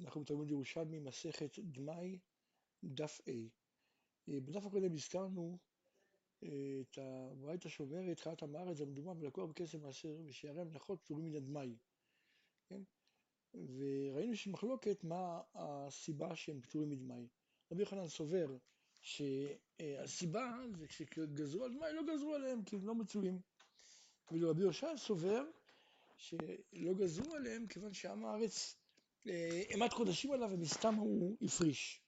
אנחנו בתלמוד ירושלמי, מסכת דמאי, דף A. אה, בדף הקודם הזכרנו אה, את הברייתא שאומרת, חיית עם הארץ המדומה ולקוח בכסף מעשר ושערי המלאכות פטורים מן הדמאי. כן? וראינו שיש מחלוקת מה הסיבה שהם פטורים מדמאי. רבי יוחנן סובר שהסיבה זה כשגזרו על דמאי לא גזרו עליהם כי הם לא מצויים. ואילו רבי יושע סובר שלא גזרו עליהם כיוון שעם הארץ אימת קודשים עליו ומסתם הוא הפריש.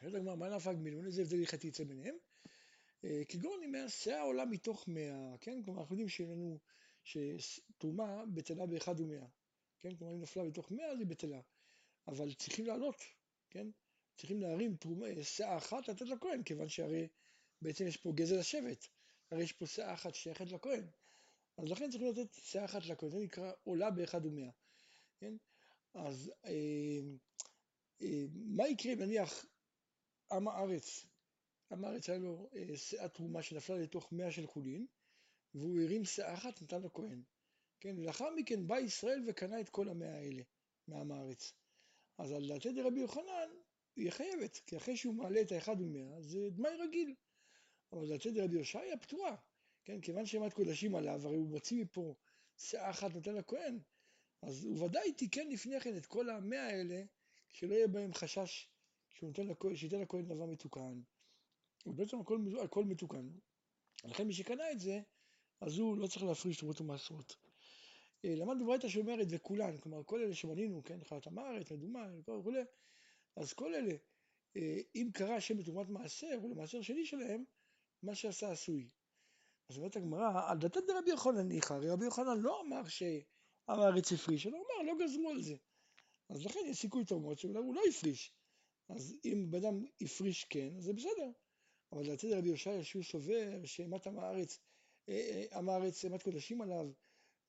שואלת הגמרא, מה נפק מינון? איזה הבדל הלכתי יצא ביניהם? אה, כגון אם השיער עולה מתוך מאה, כן? כלומר, אנחנו יודעים שאין לנו, שתרומה בטלה באחד ומאה, כן? כלומר, אם נפלה בתוך מאה, אז היא בטלה. אבל צריכים לעלות, כן? צריכים להרים שיער אחת לתת לכהן, כיוון שהרי בעצם יש פה גזל השבט, הרי יש פה שיער אחת שייכת לכהן. אז לכן צריכים לתת שיער אחת לכהן, זה נקרא עולה באחד ומאה. כן? אז אה, אה, מה יקרה אם נניח עם הארץ, עם הארץ היה לו אה, שאה תרומה שנפלה לתוך מאה של חולין, והוא הרים שאה אחת, נתן לכהן. כן, ולאחר מכן בא ישראל וקנה את כל המאה האלה מעם הארץ. אז על דעתי דרבי יוחנן, היא חייבת, כי אחרי שהוא מעלה את האחד ומאה, זה דמי רגיל. אבל דעתי דרבי יושעיה פתורה, כן, כיוון שאימת קודשים עליו, הרי הוא מוציא מפה שאה אחת נותן לכהן, אז הוא ודאי תיקן לפני כן את כל המאה האלה, שלא יהיה בהם חשש שייתן לכהן דבר מתוקן. ובעצם הכל, הכל מתוקן. לכן מי שקנה את זה, אז הוא לא צריך להפריש תרומות ומעשרות. אה, למדנו ברייתא שאומרת וכולן, כלומר כל אלה שמנינו, כן, חיית המארץ, מדומה, וכו', אז כל אלה, אה, אם קרה השם בתרומת מעשר או למעשר שני שלהם, מה שעשה עשוי. אז אומרת הגמרא, על דתת דרבי יוחנן ניחא, הרי רבי יוחנן לא אמר ש... הארץ הפריש, אלא הוא אמר, לא גזרו על זה. אז לכן יש סיכוי טוב מאוד שאולי הוא לא הפריש. אז אם בן אדם הפריש כן, אז זה בסדר. אבל לצד רבי יושעיה שהוא סובר שאימת עם הארץ, אה, אה, עם הארץ אימת קודשים עליו,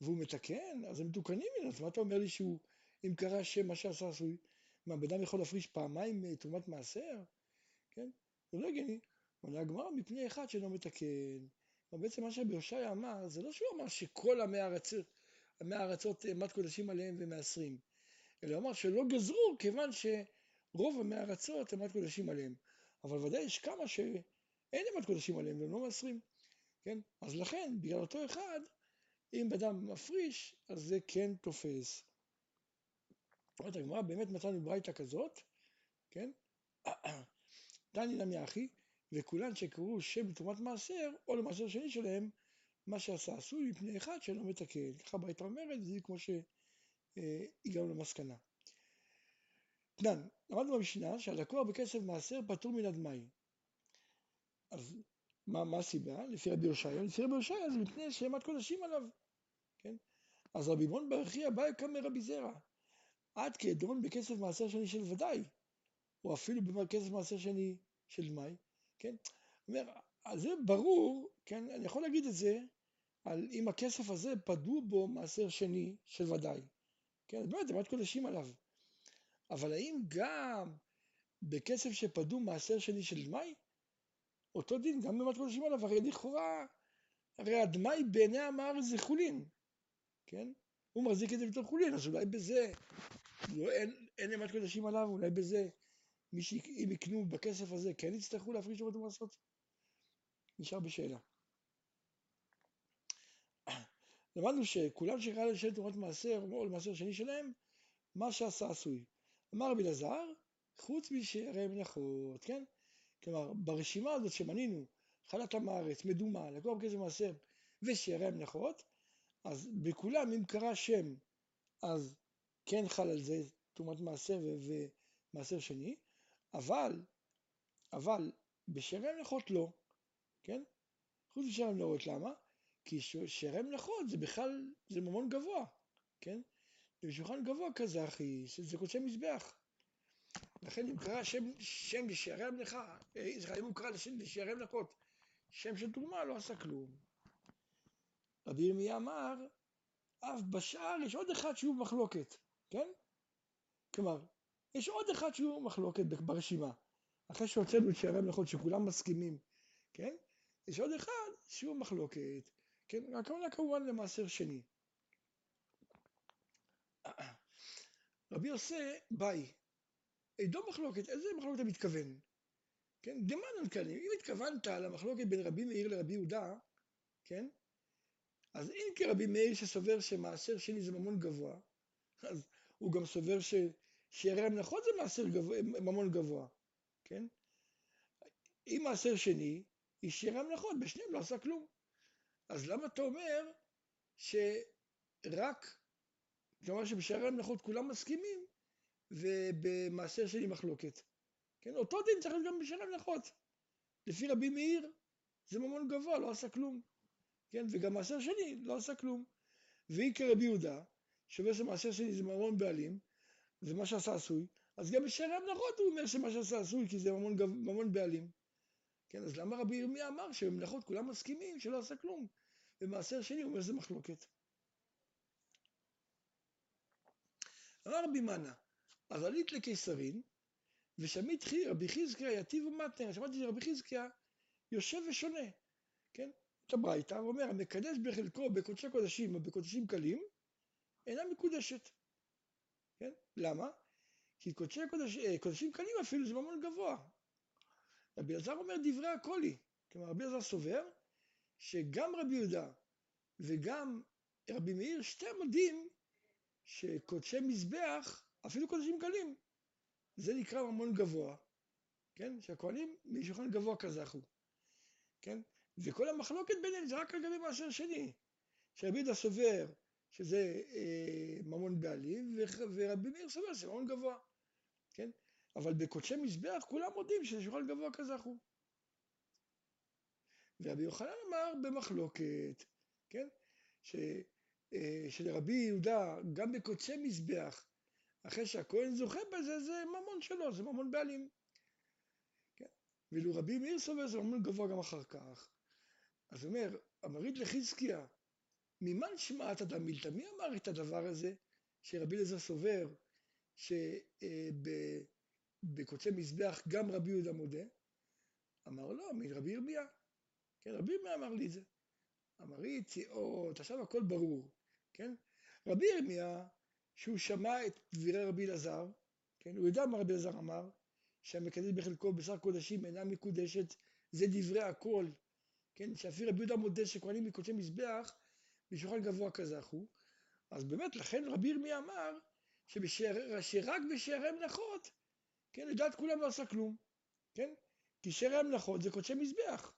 והוא מתקן, אז הם מתוקנים ממנו. אז מה אתה אומר לי שהוא, אם קרה שם מה שעשה עשוי, מה, בן אדם יכול להפריש פעמיים אה, תרומת מעשר? כן? זה לא הגיוני. אבל הגמרא מפני אחד שאינו מתקן. בעצם מה שרבי יושעיה אמר, זה לא שהוא אמר שכל עמי הארץ מהארצות אה, קודשים עליהם ומעשרים. אלא אמר שלא גזרו כיוון שרוב המארצות אימת קודשים עליהם. אבל ודאי יש כמה שאין אימת קודשים עליהם והם לא מעשרים. כן? אז לכן, בגלל אותו אחד, אם אדם מפריש, אז זה כן תופס. אומרת הגמרא, באמת מצאנו ברייתא כזאת, כן? דני נמי אחי, וכולן שקראו שם בתרומת מעשר, או למעשר שני שלהם, מה שעשה עשוי מפני אחד שאינו מתקן. ככה ברייתא אומרת, זה כמו שהגענו למסקנה. תנן, למדנו במשנה שהלקוח בכסף מעשר פטור מן הדמאי. אז מה, מה הסיבה? לפי רבי יושעיה, לפי רבי יושעיה זה מפני שאימת קודשים עליו. כן? אז רבי מון ברכיה בא יקם מרבי זרע. עד כעדרון בכסף מעשר שני של ודאי, או אפילו בכסף מעשר שני של דמאי, כן? אומר, אז זה ברור, כן, אני יכול להגיד את זה, על אם הכסף הזה פדו בו מעשר שני של ודאי. כן, באמת, זה באמת קודשים עליו. אבל האם גם בכסף שפדו מעשר שני של דמאי? אותו דין, גם באמת קודשים עליו, הרי לכאורה, הרי הדמאי בעיני המאר זה חולין, כן? הוא מחזיק את זה בתור חולין, אז אולי בזה, לא, אין, אין אמת קודשים עליו, אולי בזה, מי שאם יקנו בכסף הזה, כן יצטרכו להפריש תרומות ומעשרות? נשאר בשאלה. למדנו שכולם שקרא לשם תרומת מעשר או למעשר שני שלהם, מה שעשה עשוי. אמר רבי אלעזר, חוץ משערי מלאכות, כן? כלומר, ברשימה הזאת שמנינו, חלת עם הארץ, מדומה, לקוח בכסף מעשר ושערי מלאכות, אז בכולם אם קרא שם, אז כן חל על זה תרומת מעשר ומעשר שני, אבל, אבל בשערי מלאכות לא. כן? חוץ משערי מלאכות, למה? כי שערי מלאכות זה בכלל, זה ממון גבוה, כן? זה שולחן גבוה כזה, אחי, שזה קודשי מזבח. לכן אם קרא שם, שם לשערי המלאכה, סליחה, אם הוא קרא לשערי מלאכות, שם של תרומה, לא עשה כלום. רבי ירמיה אמר, אף בשאר יש עוד אחד שהוא במחלוקת, כן? כלומר, יש עוד אחד שהוא במחלוקת ברשימה. אחרי שהוצאנו את שערי המלאכות שכולם מסכימים, כן? יש עוד אחד שהוא מחלוקת, כן? הכוונה כמובן למעשר שני. רבי יוסי ביי, עדו מחלוקת, איזה מחלוקת אתה מתכוון? כן, דמנן כאן, אם התכוונת למחלוקת בין רבי מאיר לרבי יהודה, כן, אז אם כרבי מאיר שסובר שמעשר שני זה ממון גבוה, אז הוא גם סובר שירא המנחות זה מעשר גבוה, ממון גבוה, כן? אם מעשר שני, איש ירא המנחות, בשניהם לא עשה כלום. אז למה אתה אומר שרק, כלומר שבשערי המלאכות כולם מסכימים, ובמעשר שני מחלוקת? כן, אותו דין צריך להיות גם בשערי המלאכות. לפי רבי מאיר זה ממון גבוה, לא עשה כלום. כן, וגם מעשר שני לא עשה כלום. והיא כרבי יהודה, שאומר שמעשר שני זה ממון בעלים, ומה שעשה עשוי, אז גם בשערי המלאכות הוא אומר שמה שעשה עשוי כי זה ממון, גב, ממון בעלים. כן, אז למה רבי ירמיה אמר שבמלאכות כולם מסכימים שלא עשה כלום? ומעשר שני הוא אומר שזה מחלוקת. אמר רבי מנה, אז עלית לקיסרין, ושמית רבי חזקיה יתיב ומתנר, שמעתי שרבי חזקיה יושב ושונה, כן? את הברייתא, הוא אומר, המקדש בחלקו בקודשי קודשים או בקודשים קלים, אינה מקודשת. כן? למה? כי קודשי קודש, אה, קודשים קלים אפילו זה ממון גבוה. רבי אלעזר אומר דברי הקולי. כלומר, רבי אלעזר סובר שגם רבי יהודה וגם רבי מאיר, שתי מודים שקודשי מזבח, אפילו קודשים קלים, זה נקרא ממון גבוה, כן? שהכהנים משולחן גבוה כזכו, כן? וכל המחלוקת ביניהם זה רק לגבי מעשר שני, שרבי יהודה סובר שזה אה, ממון בעלים, ורבי מאיר סובר שזה ממון גבוה, כן? אבל בקודשי מזבח כולם מודים שזה שולחן גבוה כזכו. ורבי יוחנן אמר במחלוקת, כן? ש, אה, שלרבי יהודה, גם בקודשי מזבח, אחרי שהכהן זוכה בזה, זה ממון שלו, זה ממון בעלים. כן? ואילו רבי מאיר סובר זה ממון גבוה גם אחר כך. אז הוא אומר, אמרית לחזקיה, ממן שמעת אדם מילתא? מי אמר את הדבר הזה שרבי אליעזר סובר שבקודשי מזבח גם רבי יהודה מודה? אמר לו, מרבי ירמיה. כן, רבי ירמיה אמר לי את זה. אמרי ציאות, עכשיו הכל ברור, כן? רבי ירמיה, שהוא שמע את דברי רבי אלעזר, כן? הוא יודע מה רבי אלעזר אמר, שהמקדש בחלקו בשר קודשים אינה מקודשת, זה דברי הכל, כן? שאפילו רבי יהודה מודה שכהנים מקודשי מזבח, בשולחן גבוה כזכו, אז באמת לכן רבי ירמיה אמר שרק בשערי המלאכות, כן, לדעת כולם לא עשה כלום, כן? כי שערי המלאכות זה קודשי מזבח.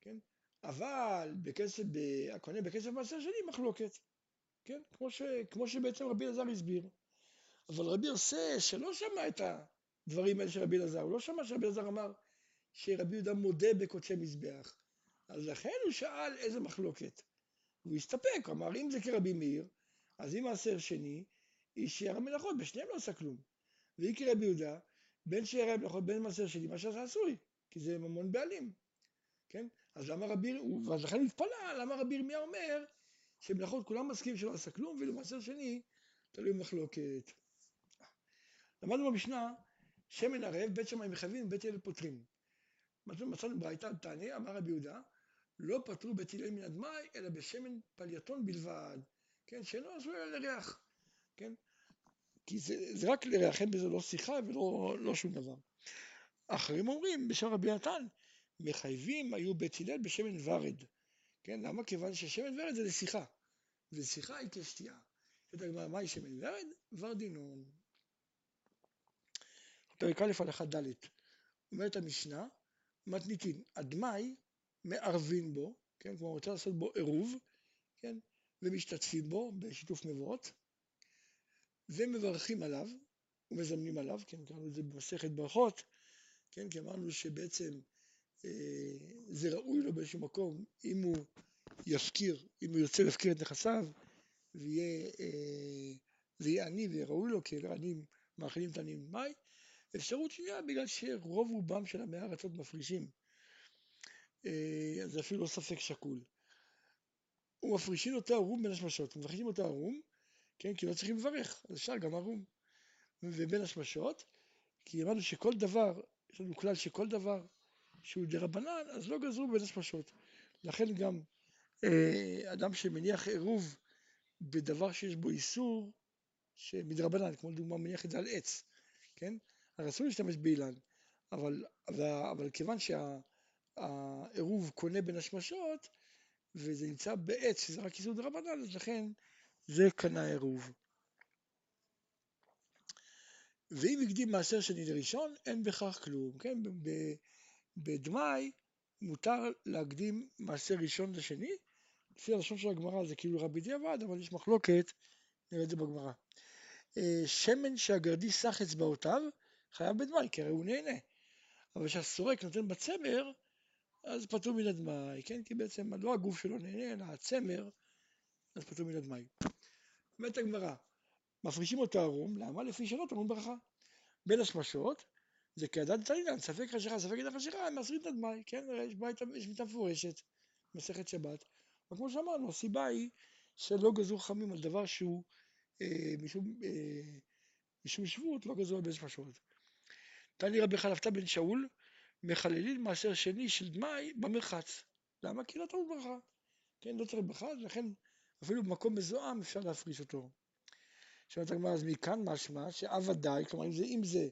כן? אבל בכסף, הכהנים בכסף מעשר שני מחלוקת, כן? כמו, ש, כמו שבעצם רבי אלעזר הסביר. אבל רבי יוסף שלא שמע את הדברים האלה של רבי אלעזר, הוא לא שמע שרבי אלעזר אמר שרבי יהודה מודה בקודשי מזבח. אז לכן הוא שאל איזה מחלוקת. הוא הסתפק, הוא אמר אם זה כרבי מאיר, אז אם מעשר שני, איש שיער המלאכות, בשניהם לא עשה כלום. והיא כרבי יהודה, בין שיער המלאכות בין מעשר שני, מה שעשה עשוי, כי זה ממון בעלים. כן? אז למה רבי, ואז לכן התפלא, למה רבי ירמיה אומר שמלאכות כולם מסכימים שלא עשה כלום, ואילו מעשר שני תלוי במחלוקת. למדנו במשנה, שמן ערב, בית שמאי מחייבים, בית הלל פוטרים. מצאנו ברייתא תנא, אמר רבי יהודה, לא פטרו בית הלל מן הדמאי, אלא בשמן פלייטון בלבד, כן, שאינו עשוי אלא לריח, כן, כי זה, זה רק אין בזה לא סיכה ולא לא שום דבר. אחרים אומרים, בשם רבי נתן, מחייבים היו בית הלל בשמן ורד, כן, למה? כיוון ששמן ורד זה לשיחה, ושיחה היא כשתייה. את הגמרא, מהי שמן ורד? ורדינון. פרק א' הלכה ד' אומרת המשנה, מתניתין, אדמאי מערבין בו, כן, כלומר רוצה לעשות בו עירוב, כן, ומשתתפים בו בשיתוף מבואות, ומברכים עליו, ומזמנים עליו, כן, קראנו את זה במסכת ברכות, כן, כי אמרנו שבעצם אה, זה ראוי לו באיזשהו מקום, אם הוא יפקיר, אם הוא ירצה להפקיר את נכסיו, ויהיה, אה, ויהיה עני ויהיה ראוי לו, כי עניים מאכילים את העניים במאי, אפשרות שנייה בגלל שרוב רובם של עמי הארצות מפרישים, אה, זה אפילו לא ספק שקול. ומפרישים אותו ערום בין השמשות, ומפרישים אותו ערום, כן, כי לא צריכים לברך, אז אפשר גם ערום. ובין השמשות, כי אמרנו שכל דבר, יש לנו כלל שכל דבר שהוא דרבנן, אז לא גזרו בין השמשות. לכן גם אה, אדם שמניח עירוב בדבר שיש בו איסור שמדרבנן, כמו לדוגמה מניח את זה על עץ, כן? הרי אסור להשתמש באילן, אבל, אבל, אבל כיוון שהעירוב קונה בין השמשות וזה נמצא בעץ שזה רק איסור דרבנן, אז לכן זה קנה עירוב. ואם הקדים מעשר שני לראשון, אין בכך כלום, כן? בדמאי מותר להקדים מעשר ראשון לשני, לפי הלשון של הגמרא זה כאילו רבי דיעבד, אבל יש מחלוקת, נראה את זה בגמרא. אה, שמן שהגרדי סח אצבעותיו, חייב בדמאי, כי הרי הוא נהנה. אבל כשהסורק נותן בצמר, אז פטור מן הדמאי, כן? כי בעצם לא הגוף שלו נהנה, אלא הצמר, אז פטור מן הדמאי. אומרת הגמרא, מפרישים אותו ערום, למה? לפי שלא טמון ברכה. בין השמשות, זה כעדת תלינן, ספק חשיכה, ספק ידע חשיכה, הם מעשרים את הדמאי, כן? יש בית, יש מיטה מפורשת, מסכת שבת. אבל כמו שאמרנו, הסיבה היא שלא גזרו חמים על דבר שהוא אה, משום, אה, משום שבות, לא גזרו על בית שמשות. תני רבי חלפתא בן שאול, מחללים מעשר שני של דמאי במרחץ. למה? כי לא טעות ברכה. כן, לא צריך ברכה, לכן אפילו במקום מזוהם אפשר להפריש אותו. שואלת הגמרא, אז מכאן משמע שאב ודאי, כלומר אם זה, אם זה,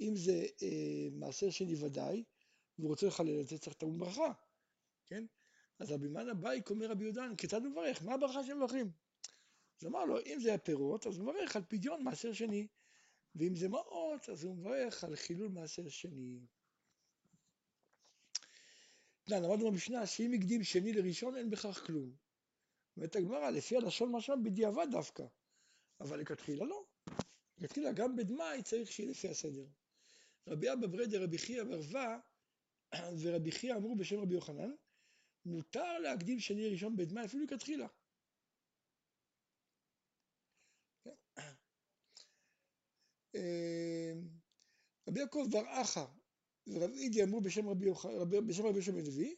אם זה אה, מעשר שני ודאי, והוא רוצה לחלל את זה, צריך טעון ברכה, כן? אז רבי מנה בייק אומר רבי יהודן, כיצד מברך? מה הברכה שהם מברכים? אז אמר לו, אם זה הפירות, אז הוא מברך על פדיון מעשר שני, ואם זה מעות, אז הוא מברך על חילול מעשר שני. למדנו במשנה שאם הקדים שני לראשון אין בכך כלום. אומרת הגמרא, לפי הלשון משמע בדיעבד דווקא, אבל לכתחילה לא. לכתחילה גם בדמאי צריך שיהיה לפי הסדר. רבי אבא ברדה, רבי חייא ורבה ורבי חייא אמרו בשם רבי יוחנן, מותר להקדים שני ראשון בדמאי אפילו לכתחילה. רבי יעקב בר אחא ורב אידי אמרו בשם רבי יושב בן לוי,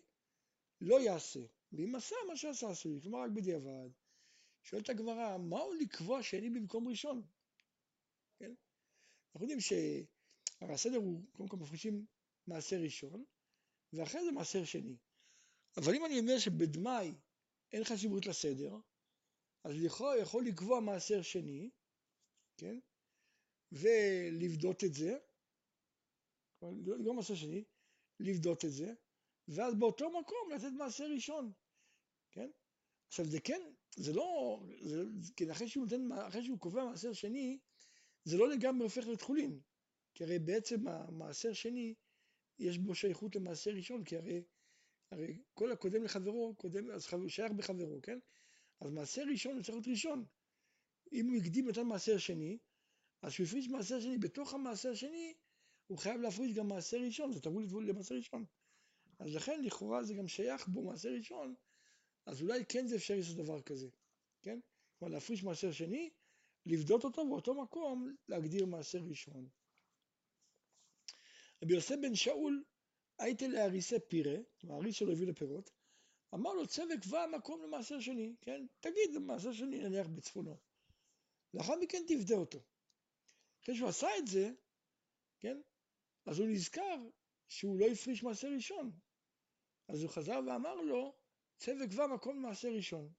לא יעשה, ואם עשה מה שעשה עשוי, כלומר רק בדיעבד. שואלת הגמרא, מהו לקבוע שני במקום ראשון? כן? אנחנו יודעים שהרי הסדר הוא, קודם כל מפרישים מעשר ראשון, ואחרי זה מעשר שני. אבל אם אני אומר שבדמאי אין חשיבות לסדר, אז לכאורה יכול לקבוע מעשר שני, כן? ולבדות את זה, לא מעשר שני, לבדות את זה, ואז באותו מקום לתת מעשר ראשון, כן? עכשיו זה כן, זה לא, זה, כן, אחרי שהוא נותן, אחרי שהוא קובע מעשר שני, זה לא לגמרי הופך לתחולין, כי הרי בעצם המעשר שני, יש בו שייכות למעשר ראשון, כי הרי, הרי כל הקודם לחברו, קודם, אז הוא שייך בחברו, כן? אז מעשר ראשון הוא צריך להיות ראשון. אם הוא הקדים נתן מעשר שני, אז כשהוא הפריש מעשר שני, בתוך המעשר שני, הוא חייב להפריש גם מעשר ראשון, זה תבוא למעשר ראשון. אז לכן לכאורה זה גם שייך בו מעשר ראשון, אז אולי כן זה אפשרי לעשות דבר כזה, כן? כלומר להפריש מעשר שני, לבדות אותו באותו מקום להגדיר מעשר ראשון. רבי יוסף בן שאול, הייתי להריסי פירה, כלומר הריס שלו הביא לפירות, אמר לו צא וקבע מקום למעשר שני, כן? תגיד מעשר שני נניח בצפונו. לאחר מכן תבדה אותו. אחרי שהוא עשה את זה, כן? אז הוא נזכר שהוא לא הפריש מעשר ראשון. אז הוא חזר ואמר לו, צא וקבע מקום למעשר ראשון.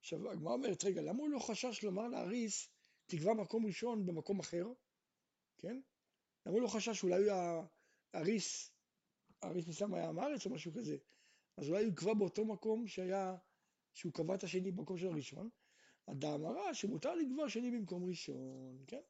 עכשיו הגמרא אומרת, רגע, למה הוא לא חשש לומר לאריס, תקבע מקום ראשון במקום אחר? כן? למה הוא לא חשש שאולי האריס, האריס מסתם היה עם הארץ או משהו כזה, אז אולי הוא יקבע באותו מקום שהיה, שהוא קבע את השני במקום של הראשון. הדאמרה שמותר לקבוע שני במקום ראשון, כן?